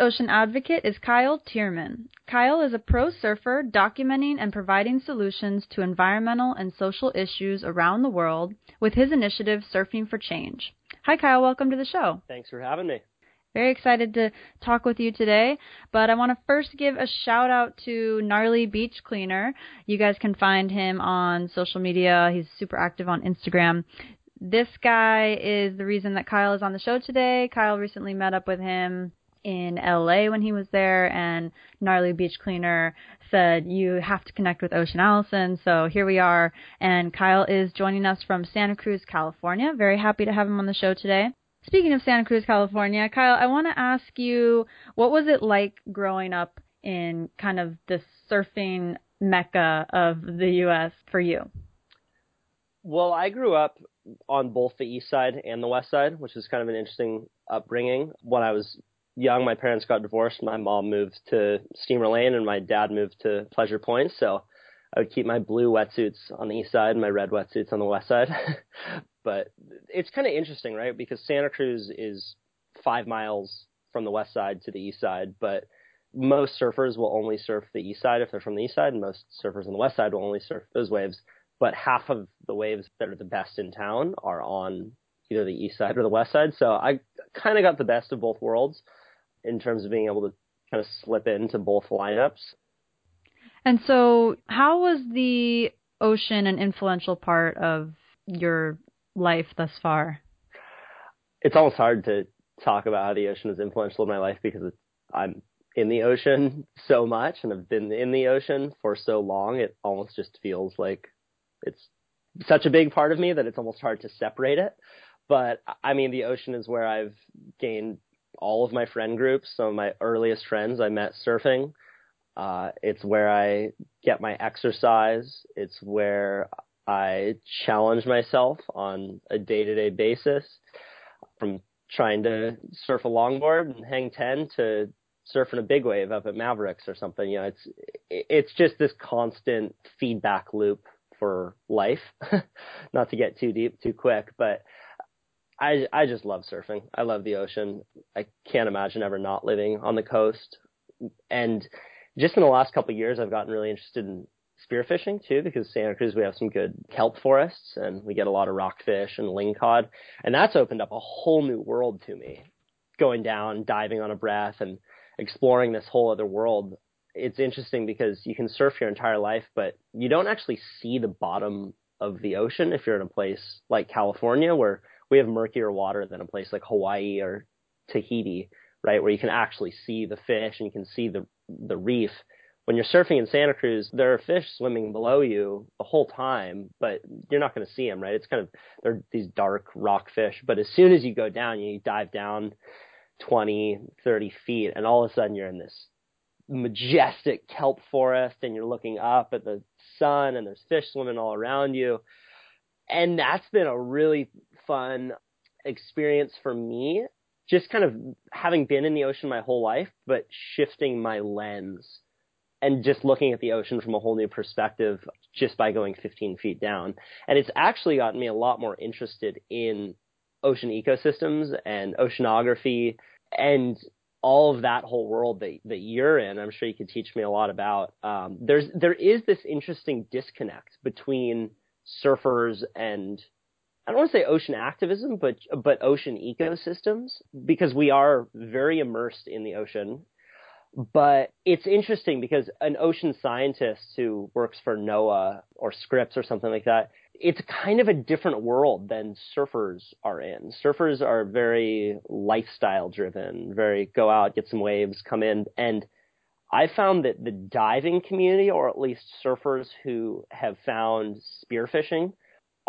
Ocean advocate is Kyle Thiermann. Kyle is a pro surfer documenting and providing solutions to environmental and social issues around the world with his initiative Surfing for Change. Hi, Kyle. Welcome to the show. Thanks for having me. Very excited to talk with you today, but I want to first give a shout out to Gnarly Beach Cleaner. You guys can find him on social media. He's super active on Instagram this guy is the reason that Kyle is on the show today. Kyle recently met up with him in LA when he was there, and Gnarly Beach Cleaner said, You have to connect with Ocean Allison. So here we are. And Kyle is joining us from Santa Cruz, California. Very happy to have him on the show today. Speaking of Santa Cruz, California, Kyle, I want to ask you, what was it like growing up in kind of the surfing mecca of the U.S. for you? Well, I grew up on both the east side and the west side, which is kind of an interesting upbringing. When I was young, my parents got divorced. My mom moved to Steamer Lane, and my dad moved to Pleasure Point. So I would keep my blue wetsuits on the east side and my red wetsuits on the west side. but it's kind of interesting, right? Because Santa Cruz is five miles from the west side to the east side, but most surfers will only surf the east side if they're from the east side, and most surfers on the west side will only surf those waves. But half of the waves that are the best in town are on either the east side or the west side. So I kind of got the best of both worlds in terms of being able to kind of slip into both lineups. And so, how was the ocean an influential part of your life thus far? It's almost hard to talk about how the ocean is influential in my life because I'm in the ocean so much and I've been in the ocean for so long. It almost just feels like it's such a big part of me that it's almost hard to separate it. But I mean, the ocean is where I've gained all of my friend groups. Some of my earliest friends I met surfing. Uh, it's where I get my exercise. It's where I challenge myself on a day to day basis from trying to surf a longboard and hang 10 to surfing a big wave up at Mavericks or something. You know, it's, it's just this constant feedback loop for life. Not to get too deep too quick, but I I just love surfing. I love the ocean. I can't imagine ever not living on the coast. And just in the last couple of years, I've gotten really interested in spearfishing too, because Santa Cruz we have some good kelp forests and we get a lot of rockfish and lingcod, and that's opened up a whole new world to me. Going down, diving on a breath, and exploring this whole other world. It's interesting because you can surf your entire life, but you don't actually see the bottom of the ocean if you're in a place like California where we have murkier water than a place like Hawaii or Tahiti, right, where you can actually see the fish and you can see the the reef. When you're surfing in Santa Cruz, there are fish swimming below you the whole time, but you're not going to see them, right? It's kind of they're these dark rock fish, but as soon as you go down, you dive down 20, 30 feet, and all of a sudden you're in this majestic kelp forest, and you're looking up at the sun, and there's fish swimming all around you, and that's been a really fun experience for me. Just kind of having been in the ocean my whole life, but shifting my lens and just looking at the ocean from a whole new perspective just by going 15 feet down. And it's actually gotten me a lot more interested in ocean ecosystems and oceanography and all of that whole world that, that you're in. I'm sure you could teach me a lot about. Um, there's, there is this interesting disconnect between surfers and I don't want to say ocean activism, but but ocean ecosystems because we are very immersed in the ocean. But it's interesting because an ocean scientist who works for NOAA or Scripps or something like that, it's kind of a different world than surfers are in. Surfers are very lifestyle driven, very go out, get some waves, come in. And I found that the diving community, or at least surfers who have found spearfishing,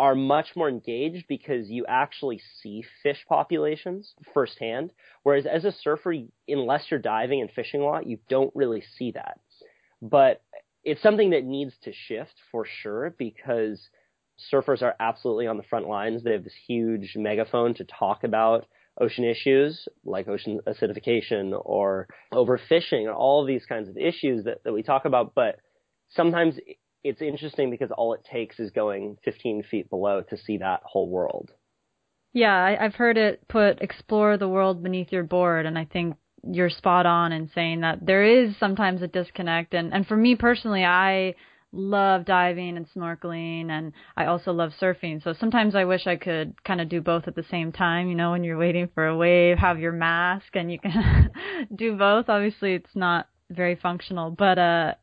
are much more engaged because you actually see fish populations firsthand. Whereas as a surfer, unless you're diving and fishing a lot, you don't really see that. But it's something that needs to shift for sure because surfers are absolutely on the front lines. They have this huge megaphone to talk about ocean issues like ocean acidification or overfishing or all these kinds of issues that, that we talk about. But sometimes it's interesting because all it takes is going 15 feet below to see that whole world. Yeah, I, I've heard it put explore the world beneath your board, and I think you're spot on in saying that there is sometimes a disconnect. And, and for me personally, I love diving and snorkeling and I also love surfing. So sometimes I wish I could kind of do both at the same time, you know, when you're waiting for a wave, have your mask and you can do both. Obviously it's not very functional, but uh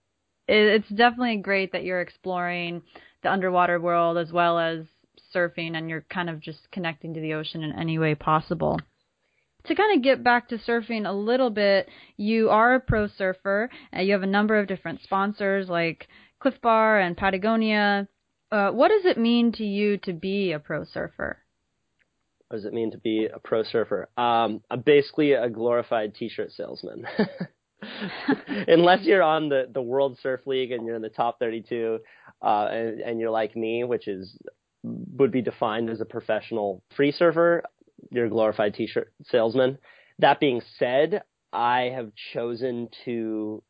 it's definitely great that you're exploring the underwater world as well as surfing and you're kind of just connecting to the ocean in any way possible. To kind of get back to surfing a little bit, you are a pro surfer. and you have a number of different sponsors like Clif Bar and Patagonia. Uh, what does it mean to you to be a pro surfer? What does it mean to be a pro surfer? Um, I'm basically a glorified t-shirt salesman. unless you're on the the World Surf League and you're in the top 32, uh, and, and you're like me, which is would be defined as a professional free surfer, you're a glorified t-shirt salesman. That being said, I have chosen to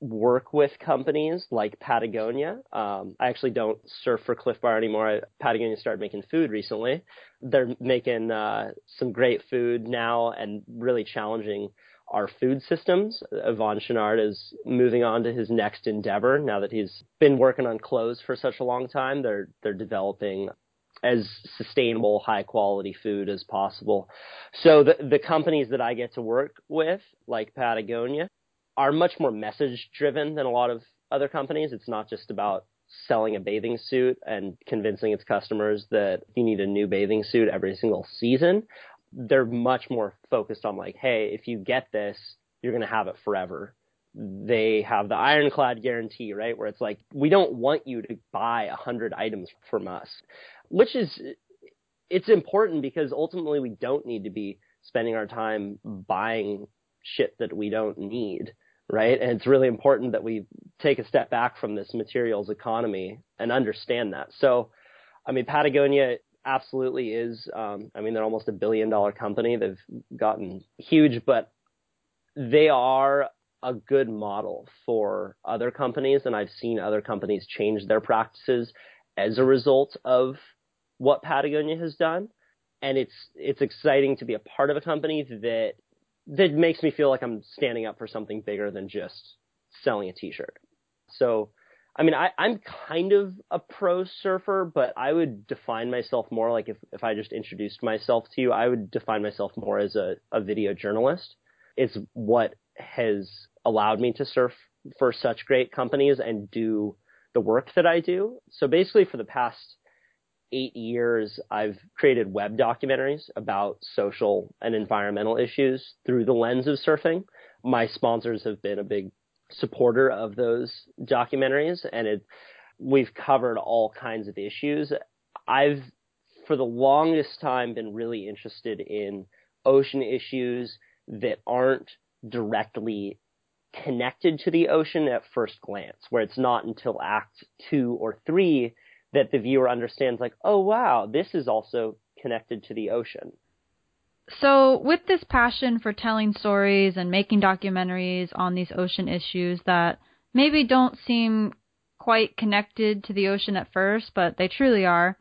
work with companies like Patagonia. Um, I actually don't surf for Clif Bar anymore. Patagonia started making food recently. They're making uh, some great food now and really challenging our food systems. Yvon Chouinard is moving on to his next endeavor now that he's been working on clothes for such a long time. They're they're developing as sustainable, high quality food as possible. So the the companies that I get to work with, like Patagonia, are much more message driven than a lot of other companies. It's not just about selling a bathing suit and convincing its customers that you need a new bathing suit every single season they're much more focused on like, hey, if you get this, you're going to have it forever. They have the ironclad guarantee, right? Where it's like, we don't want you to buy a hundred items from us, which is, it's important because ultimately we don't need to be spending our time buying shit that we don't need, right? And it's really important that we take a step back from this materials economy and understand that. So, I mean, Patagonia absolutely is. Um, I mean, they're almost a billion dollar company. They've gotten huge, but they are a good model for other companies. And I've seen other companies change their practices as a result of what Patagonia has done. And it's, it's exciting to be a part of a company that, that makes me feel like I'm standing up for something bigger than just selling a t-shirt. So I mean, I, I'm kind of a pro surfer, but I would define myself more like if, if I just introduced myself to you, I would define myself more as a, a video journalist. It's what has allowed me to surf for such great companies and do the work that I do. So basically for the past eight years, I've created web documentaries about social and environmental issues through the lens of surfing. My sponsors have been a big supporter of those documentaries and it we've covered all kinds of issues. I've for the longest time been really interested in ocean issues that aren't directly connected to the ocean at first glance, where it's not until act two or three that the viewer understands like, oh wow, this is also connected to the ocean. So, with this passion for telling stories and making documentaries on these ocean issues that maybe don't seem quite connected to the ocean at first, but they truly are,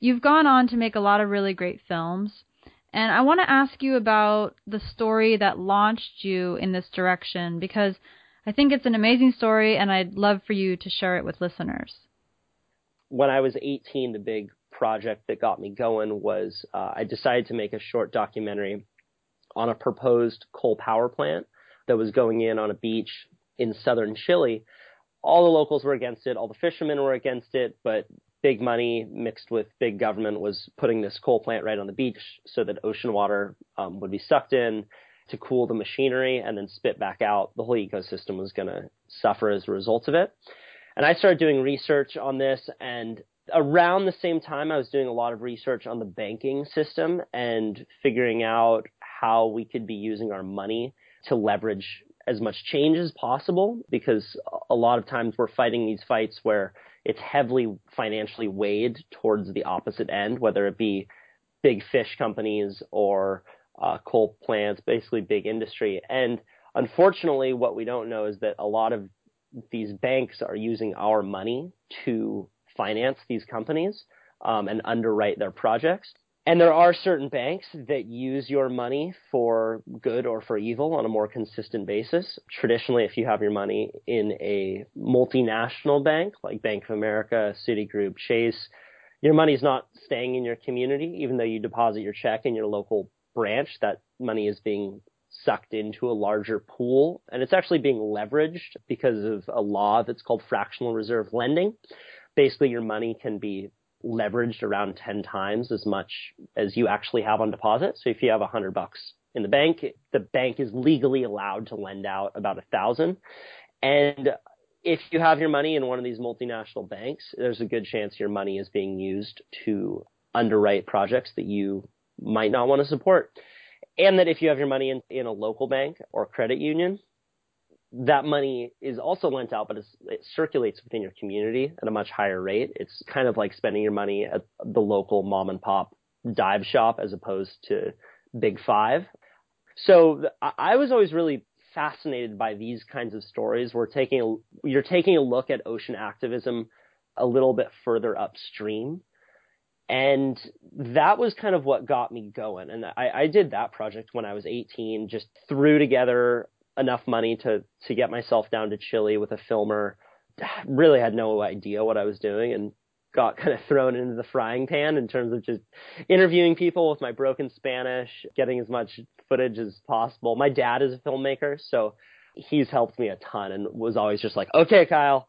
you've gone on to make a lot of really great films. And I want to ask you about the story that launched you in this direction because I think it's an amazing story and I'd love for you to share it with listeners. When I was 18, the big project that got me going was uh, I decided to make a short documentary on a proposed coal power plant that was going in on a beach in southern Chile. All the locals were against it, all the fishermen were against it, but big money mixed with big government was putting this coal plant right on the beach so that ocean water um, would be sucked in to cool the machinery and then spit back out. The whole ecosystem was going to suffer as a result of it. And I started doing research on this and around the same time, I was doing a lot of research on the banking system and figuring out how we could be using our money to leverage as much change as possible because a lot of times we're fighting these fights where it's heavily financially weighed towards the opposite end, whether it be big fish companies or uh, coal plants, basically big industry. And unfortunately, what we don't know is that a lot of these banks are using our money to finance these companies um, and underwrite their projects. And there are certain banks that use your money for good or for evil on a more consistent basis. Traditionally, if you have your money in a multinational bank like Bank of America, Citigroup, Chase, your money's not staying in your community, even though you deposit your check in your local branch. That money is being sucked into a larger pool and it's actually being leveraged because of a law that's called fractional reserve lending. Basically, your money can be leveraged around 10 times as much as you actually have on deposit. So if you have a hundred bucks in the bank, the bank is legally allowed to lend out about a thousand. And if you have your money in one of these multinational banks, there's a good chance your money is being used to underwrite projects that you might not want to support. And that if you have your money in, in a local bank or credit union, that money is also lent out, but it circulates within your community at a much higher rate. It's kind of like spending your money at the local mom and pop dive shop as opposed to Big Five. So I was always really fascinated by these kinds of stories. We're taking a, you're taking a look at ocean activism a little bit further upstream. And that was kind of what got me going. And I, I did that project when I was 18, just threw together enough money to to get myself down to Chile with a filmer. Really had no idea what I was doing and got kind of thrown into the frying pan in terms of just interviewing people with my broken Spanish, getting as much footage as possible. My dad is a filmmaker, so he's helped me a ton and was always just like, "Okay, Kyle,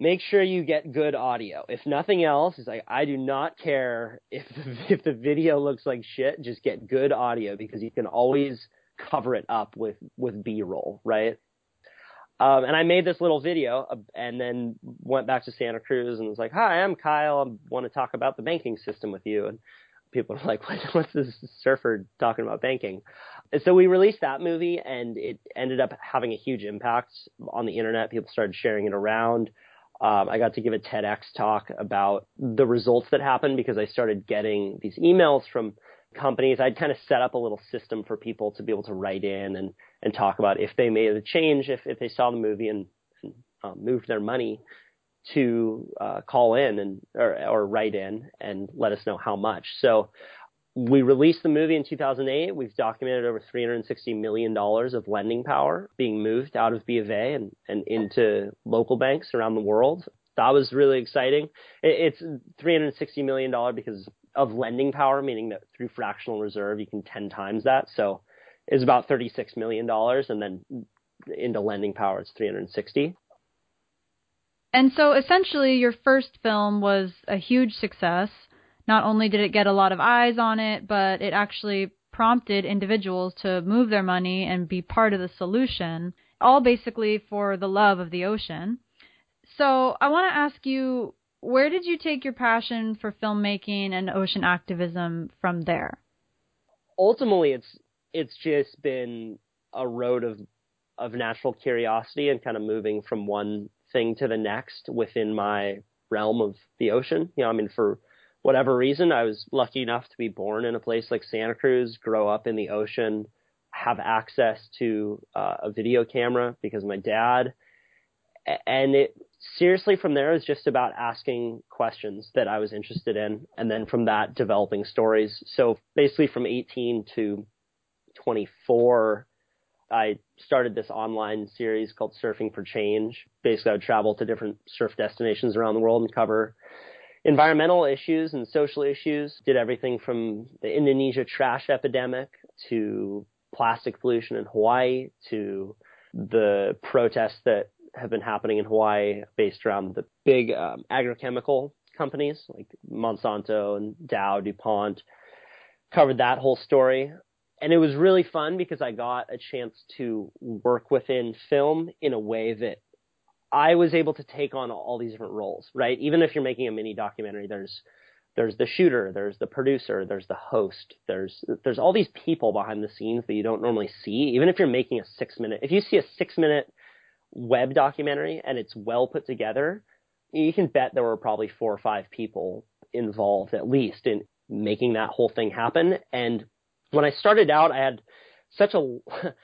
make sure you get good audio. If nothing else, he's like, I do not care if the, if the video looks like shit, just get good audio because you can always cover it up with with B-roll, right? Um, and I made this little video uh, and then went back to Santa Cruz and was like, "Hi, I'm Kyle. I want to talk about the banking system with you." And people are like, what, "What's this surfer talking about banking?" And so we released that movie, and it ended up having a huge impact on the internet. People started sharing it around. Um, I got to give a TEDx talk about the results that happened because I started getting these emails from companies, I'd kind of set up a little system for people to be able to write in and, and talk about if they made a change, if, if they saw the movie and, and um, moved their money to uh, call in and or, or write in and let us know how much. So we released the movie in 2008. We've documented over 360 million dollars of lending power being moved out of B of A and, and into local banks around the world. That was really exciting. It, it's 360 million dollar because of lending power, meaning that through fractional reserve you can 10 times that. So it's about 36 million dollars, and then into lending power it's 360. And so essentially, your first film was a huge success. Not only did it get a lot of eyes on it, but it actually prompted individuals to move their money and be part of the solution, all basically for the love of the ocean. So I want to ask you where did you take your passion for filmmaking and ocean activism from there? Ultimately, it's it's just been a road of of natural curiosity and kind of moving from one thing to the next within my realm of the ocean. You know, I mean, for whatever reason, I was lucky enough to be born in a place like Santa Cruz, grow up in the ocean, have access to uh, a video camera because my dad, and it seriously from there is just about asking questions that I was interested in and then from that developing stories. So basically from 18 to 24, I started this online series called Surfing for Change. Basically, I would travel to different surf destinations around the world and cover environmental issues and social issues. Did everything from the Indonesia trash epidemic to plastic pollution in Hawaii to the protests that have been happening in Hawaii based around the big um, agrochemical companies like Monsanto and Dow, DuPont. Covered that whole story. And it was really fun because I got a chance to work within film in a way that I was able to take on all these different roles, right? Even if you're making a mini documentary, there's there's the shooter, there's the producer, there's the host, there's there's all these people behind the scenes that you don't normally see. Even if you're making a six minute, if you see a six minute web documentary and it's well put together, you can bet there were probably four or five people involved at least in making that whole thing happen. And when I started out, I had such a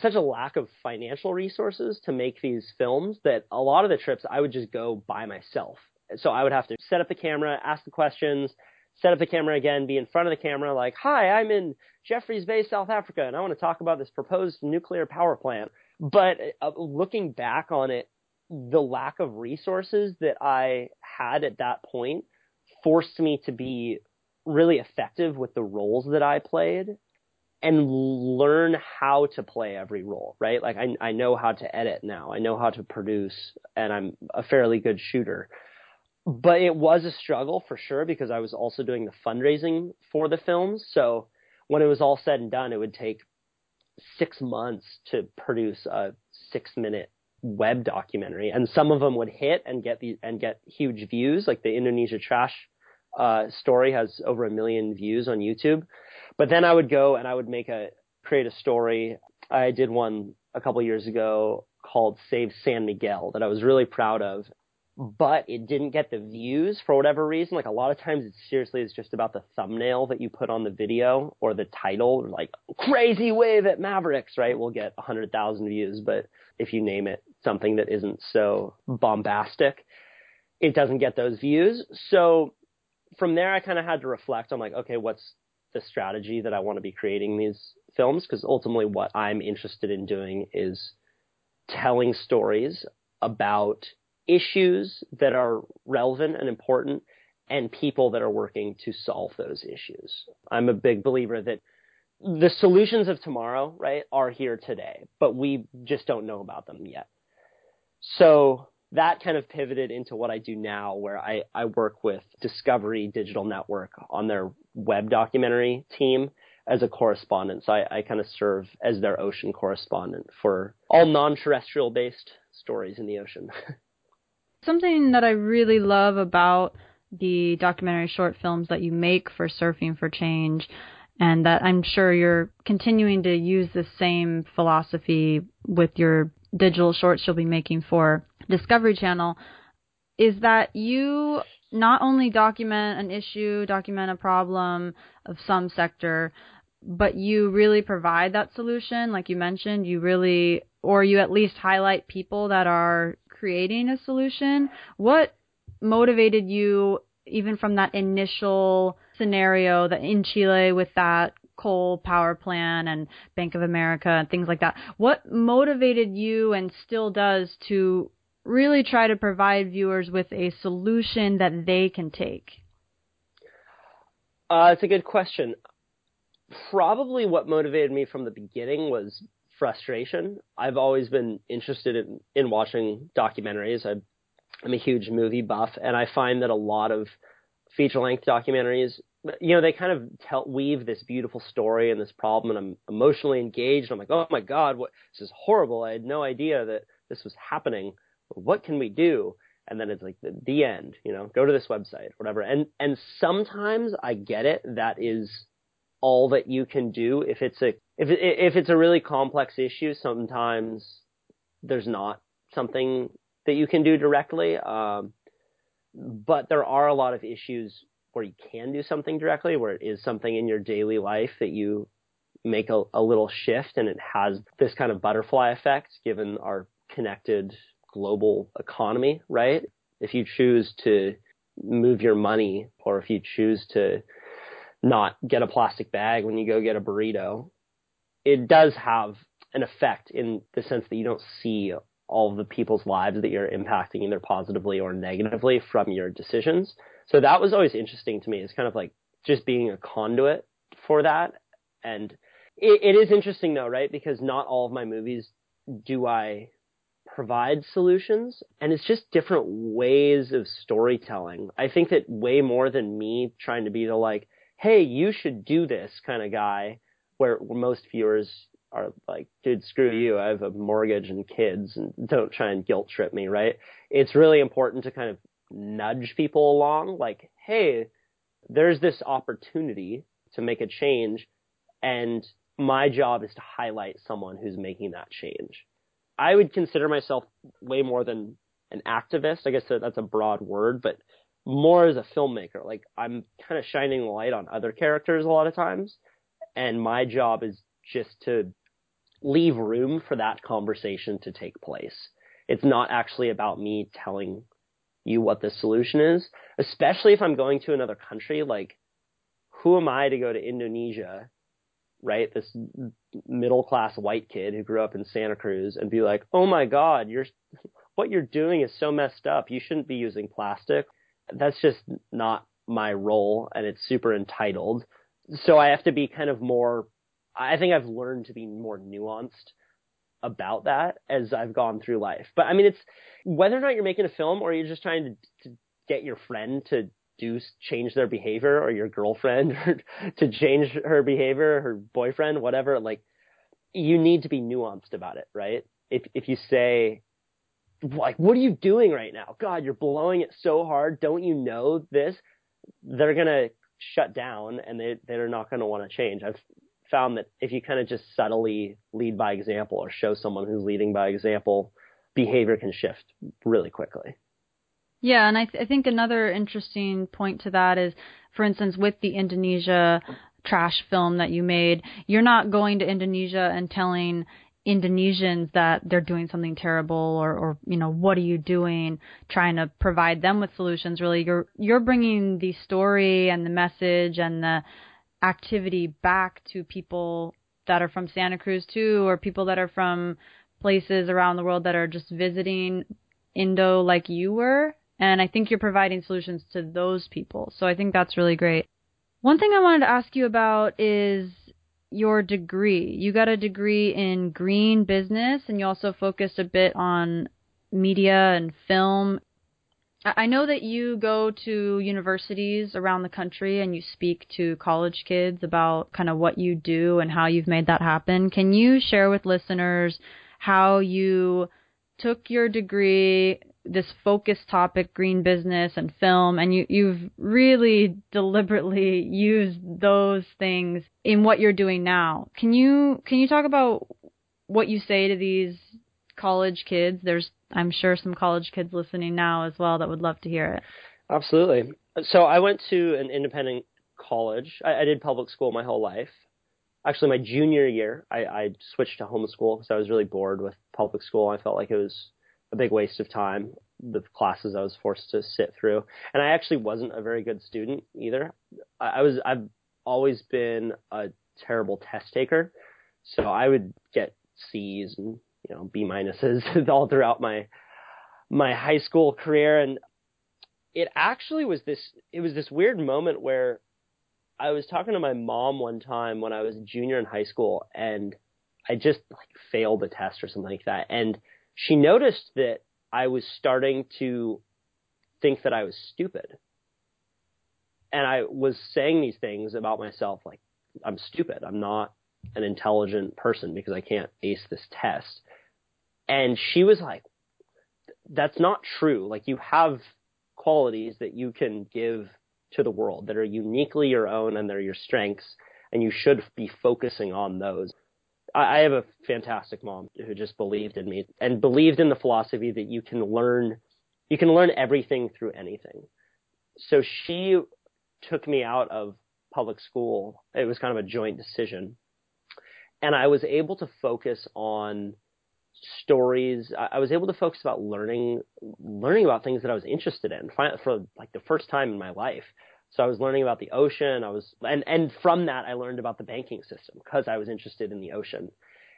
such a lack of financial resources to make these films that a lot of the trips I would just go by myself. So I would have to set up the camera, ask the questions, set up the camera again, be in front of the camera, like, hi, I'm in Jeffreys Bay, South Africa, and I want to talk about this proposed nuclear power plant. But uh, looking back on it, the lack of resources that I had at that point forced me to be really effective with the roles that I played and learn how to play every role, right? Like I, I know how to edit now. I know how to produce and I'm a fairly good shooter. But it was a struggle for sure because I was also doing the fundraising for the films. So when it was all said and done, it would take six months to produce a six minute web documentary. And some of them would hit and get the, and get huge views, like the Indonesia trash uh, story has over a million views on YouTube. But then I would go and I would make a create a story. I did one a couple years ago called Save San Miguel that I was really proud of, but it didn't get the views for whatever reason. Like a lot of times it seriously is just about the thumbnail that you put on the video or the title, like crazy wave at Mavericks, right? Will get a hundred thousand views, but if you name it something that isn't so bombastic, it doesn't get those views. So from there, I kind of had to reflect on like, okay, what's the strategy that I want to be creating these films? Because ultimately, what I'm interested in doing is telling stories about issues that are relevant and important and people that are working to solve those issues. I'm a big believer that the solutions of tomorrow, right, are here today, but we just don't know about them yet. So that kind of pivoted into what I do now, where I, I work with Discovery Digital Network on their web documentary team as a correspondent. So I, I kind of serve as their ocean correspondent for all non-terrestrial based stories in the ocean. Something that I really love about the documentary short films that you make for Surfing for Change and that I'm sure you're continuing to use the same philosophy with your digital shorts you'll be making for Discovery Channel is that you not only document an issue, document a problem of some sector, but you really provide that solution. Like you mentioned, you really, or you at least highlight people that are creating a solution. What motivated you, even from that initial scenario that in Chile with that coal power plant and Bank of America and things like that. What motivated you and still does to really try to provide viewers with a solution that they can take? Uh, it's a good question. Probably what motivated me from the beginning was frustration. I've always been interested in, in watching documentaries. I, I'm a huge movie buff, and I find that a lot of feature length documentaries you know, they kind of tell, weave this beautiful story and this problem, and I'm emotionally engaged. I'm like, oh my god, what this is horrible. I had no idea that this was happening. What can we do? And then it's like the, the end. You know, go to this website, whatever. And and sometimes I get it. That is all that you can do if it's a if if it's a really complex issue. Sometimes there's not something that you can do directly. Um, but there are a lot of issues where you can do something directly, where it is something in your daily life that you make a, a little shift and it has this kind of butterfly effect given our connected global economy, right? If you choose to move your money or if you choose to not get a plastic bag when you go get a burrito, it does have an effect in the sense that you don't see all the people's lives that you're impacting either positively or negatively from your decisions. So that was always interesting to me. It's kind of like just being a conduit for that. And it, it is interesting though, right? Because not all of my movies do I provide solutions and it's just different ways of storytelling. I think that way more than me trying to be the like, hey, you should do this kind of guy where, most viewers are like, dude, screw you. I have a mortgage and kids and don't try and guilt trip me, right? It's really important to kind of nudge people along like, hey, there's this opportunity to make a change and my job is to highlight someone who's making that change. I would consider myself way more than an activist. I guess that's a broad word, but more as a filmmaker. Like I'm kind of shining light on other characters a lot of times. And my job is just to leave room for that conversation to take place. It's not actually about me telling you what the solution is, especially if I'm going to another country. Like, who am I to go to Indonesia, right? This middle class white kid who grew up in Santa Cruz and be like, oh my God, you're, what you're doing is so messed up. You shouldn't be using plastic. That's just not my role and it's super entitled. So I have to be kind of more, I think I've learned to be more nuanced about that as I've gone through life. But I mean, it's whether or not you're making a film or you're just trying to, to get your friend to do change their behavior or your girlfriend to change her behavior, her boyfriend, whatever. Like, you need to be nuanced about it, right? If if you say, like, what are you doing right now? God, you're blowing it so hard. Don't you know this? They're gonna shut down and they they're not gonna want to change. I've found that if you kind of just subtly lead by example or show someone who's leading by example, behavior can shift really quickly. Yeah, and I, th- I think another interesting point to that is, for instance, with the Indonesia trash film that you made, you're not going to Indonesia and telling Indonesians that they're doing something terrible or, or you know what are you doing trying to provide them with solutions really you're you're bringing the story and the message and the activity back to people that are from Santa Cruz too, or people that are from places around the world that are just visiting Indo like you were. And I think you're providing solutions to those people. So I think that's really great. One thing I wanted to ask you about is your degree. You got a degree in green business and you also focused a bit on media and film. I know that you go to universities around the country and you speak to college kids about kind of what you do and how you've made that happen. Can you share with listeners how you took your degree, this focus topic, green business and film, and you, you've really deliberately used those things in what you're doing now. Can you can you talk about what you say to these college kids? There's I'm sure some college kids listening now as well that would love to hear it. Absolutely. So I went to an independent college. I, I did public school my whole life. Actually, my junior year, I, I switched to homeschool because I was really bored with public school. I felt like it was a big waste of time, the classes I was forced to sit through. And I actually wasn't a very good student either. I, was, I've always been a terrible test taker. So I would get C's and you know B minuses all throughout my my high school career, and it actually was this it was this weird moment where I was talking to my mom one time when I was a junior in high school, and I just like failed a test or something like that, and she noticed that I was starting to think that I was stupid. And I was saying these things about myself like, I'm stupid. I'm not an intelligent person because I can't ace this test. And she was like, that's not true. Like you have qualities that you can give to the world that are uniquely your own and they're your strengths and you should be focusing on those. I, I have a fantastic mom who just believed in me and believed in the philosophy that you can learn, you can learn everything through anything. So she took me out of public school. It was kind of a joint decision. And I was able to focus on stories. I, I was able to focus about learning, learning about things that I was interested in for like the first time in my life. So I was learning about the ocean. I was, and, and from that, I learned about the banking system because I was interested in the ocean.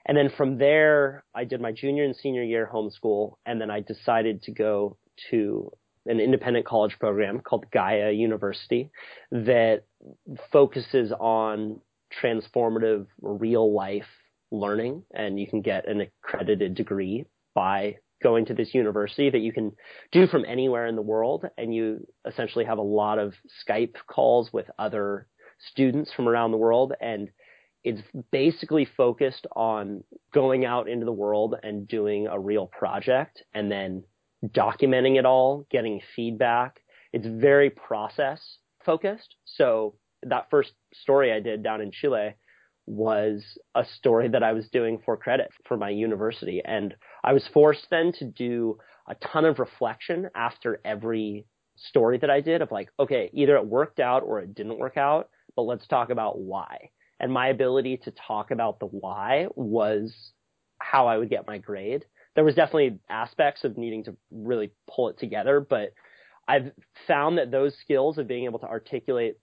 And then from there, I did my junior and senior year homeschool, and then I decided to go to an independent college program called Gaia University that focuses on transformative real life learning and you can get an accredited degree by going to this university that you can do from anywhere in the world and you essentially have a lot of Skype calls with other students from around the world and it's basically focused on going out into the world and doing a real project and then documenting it all, getting feedback. It's very process focused. So that first story I did down in Chile was a story that I was doing for credit for my university. And I was forced then to do a ton of reflection after every story that I did of like, okay, either it worked out or it didn't work out, but let's talk about why. And my ability to talk about the why was how I would get my grade. There was definitely aspects of needing to really pull it together, but I've found that those skills of being able to articulate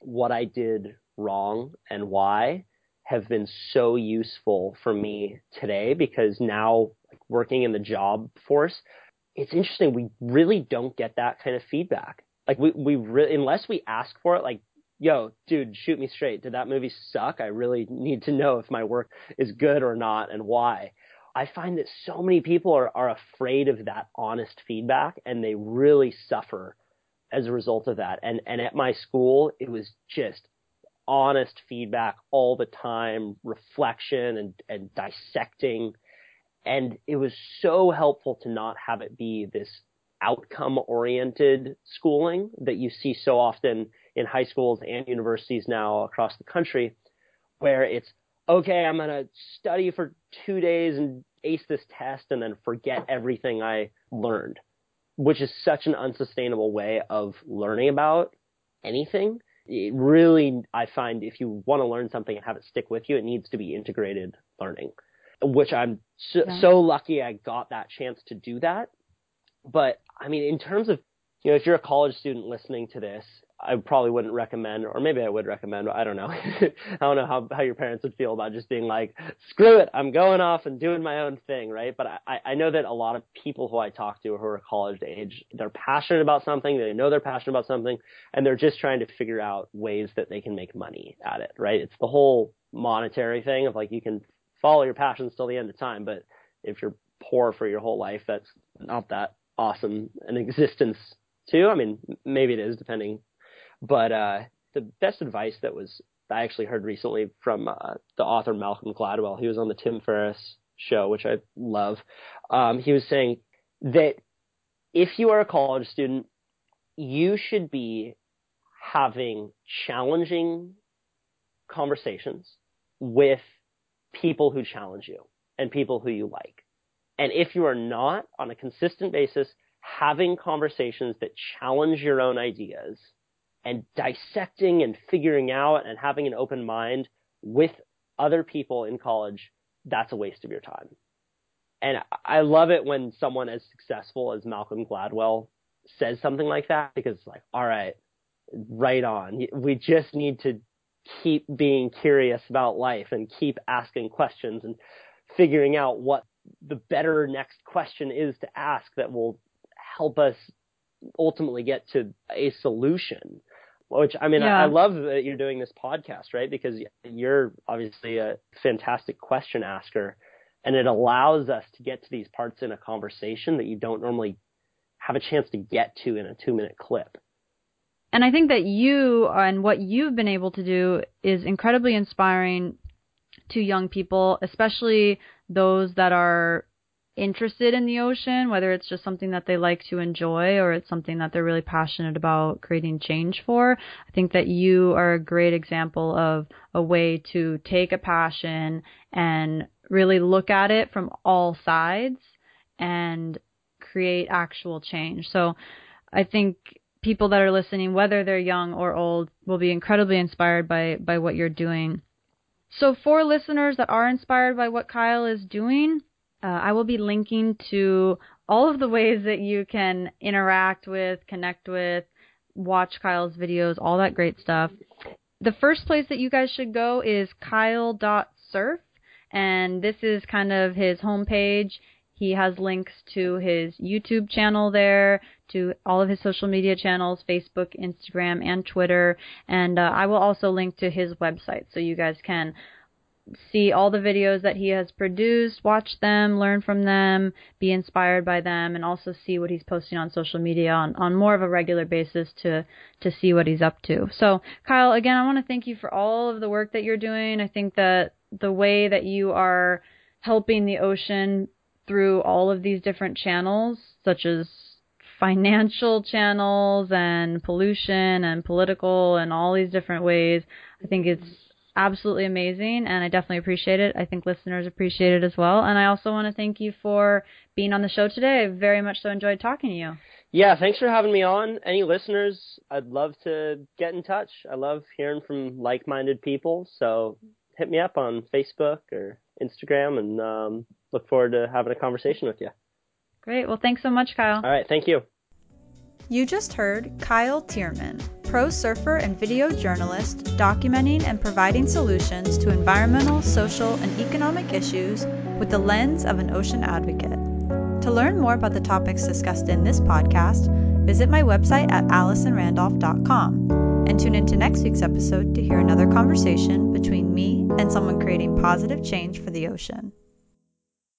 what I did wrong and why have been so useful for me today because now working in the job force, it's interesting. We really don't get that kind of feedback. Like we, we really, unless we ask for it, like, yo, dude, shoot me straight. Did that movie suck? I really need to know if my work is good or not and why. I find that so many people are, are afraid of that honest feedback and they really suffer as a result of that. And, and at my school, it was just honest feedback all the time, reflection and, and dissecting. And it was so helpful to not have it be this outcome oriented schooling that you see so often in high schools and universities now across the country, where it's, okay, I'm going to study for two days and ace this test and then forget everything I learned, which is such an unsustainable way of learning about anything it really, I find if you want to learn something and have it stick with you, it needs to be integrated learning, which I'm so, yeah. so lucky I got that chance to do that. But I mean, in terms of, you know, if you're a college student listening to this I probably wouldn't recommend, or maybe I would recommend. I don't know. I don't know how how your parents would feel about just being like, screw it, I'm going off and doing my own thing, right? But I I know that a lot of people who I talk to who are college age, they're passionate about something, they know they're passionate about something, and they're just trying to figure out ways that they can make money at it, right? It's the whole monetary thing of like you can follow your passions till the end of time, but if you're poor for your whole life, that's not that awesome an existence too. I mean, maybe it is depending but uh, the best advice that was I actually heard recently from uh, the author Malcolm Gladwell. He was on the Tim Ferriss show, which I love. Um, he was saying that if you are a college student, you should be having challenging conversations with people who challenge you and people who you like. And if you are not on a consistent basis having conversations that challenge your own ideas – and dissecting and figuring out and having an open mind with other people in college, that's a waste of your time. And I love it when someone as successful as Malcolm Gladwell says something like that because it's like, all right, right on. We just need to keep being curious about life and keep asking questions and figuring out what the better next question is to ask that will help us ultimately get to a solution. Which I mean, yeah. I, I love that you're doing this podcast, right? Because you're obviously a fantastic question asker, and it allows us to get to these parts in a conversation that you don't normally have a chance to get to in a two minute clip. And I think that you and what you've been able to do is incredibly inspiring to young people, especially those that are interested in the ocean, whether it's just something that they like to enjoy or it's something that they're really passionate about creating change for. I think that you are a great example of a way to take a passion and really look at it from all sides and create actual change. So I think people that are listening, whether they're young or old, will be incredibly inspired by, by what you're doing. So for listeners that are inspired by what Kyle is doing, uh, I will be linking to all of the ways that you can interact with, connect with, watch Kyle's videos, all that great stuff. The first place that you guys should go is kyle.surf, and this is kind of his homepage. He has links to his YouTube channel there, to all of his social media channels Facebook, Instagram, and Twitter. And uh, I will also link to his website so you guys can see all the videos that he has produced, watch them, learn from them, be inspired by them, and also see what he's posting on social media on, on more of a regular basis to to see what he's up to. So, Kyle, again, I want to thank you for all of the work that you're doing. I think that the way that you are helping the ocean through all of these different channels, such as financial channels and pollution and political and all these different ways. I think it's absolutely amazing and I definitely appreciate it. I think listeners appreciate it as well. And I also want to thank you for being on the show today. I very much so enjoyed talking to you. Yeah, thanks for having me on. Any listeners, I'd love to get in touch. I love hearing from like-minded people. So hit me up on Facebook or Instagram and um, look forward to having a conversation with you. Great. Well, thanks so much, Kyle. All right. Thank you. You just heard Kyle Thiermann, pro surfer and video journalist, documenting and providing solutions to environmental, social, and economic issues with the lens of an ocean advocate. To learn more about the topics discussed in this podcast, visit my website at AllisonRandolph.com and tune into next week's episode to hear another conversation between me and someone creating positive change for the ocean.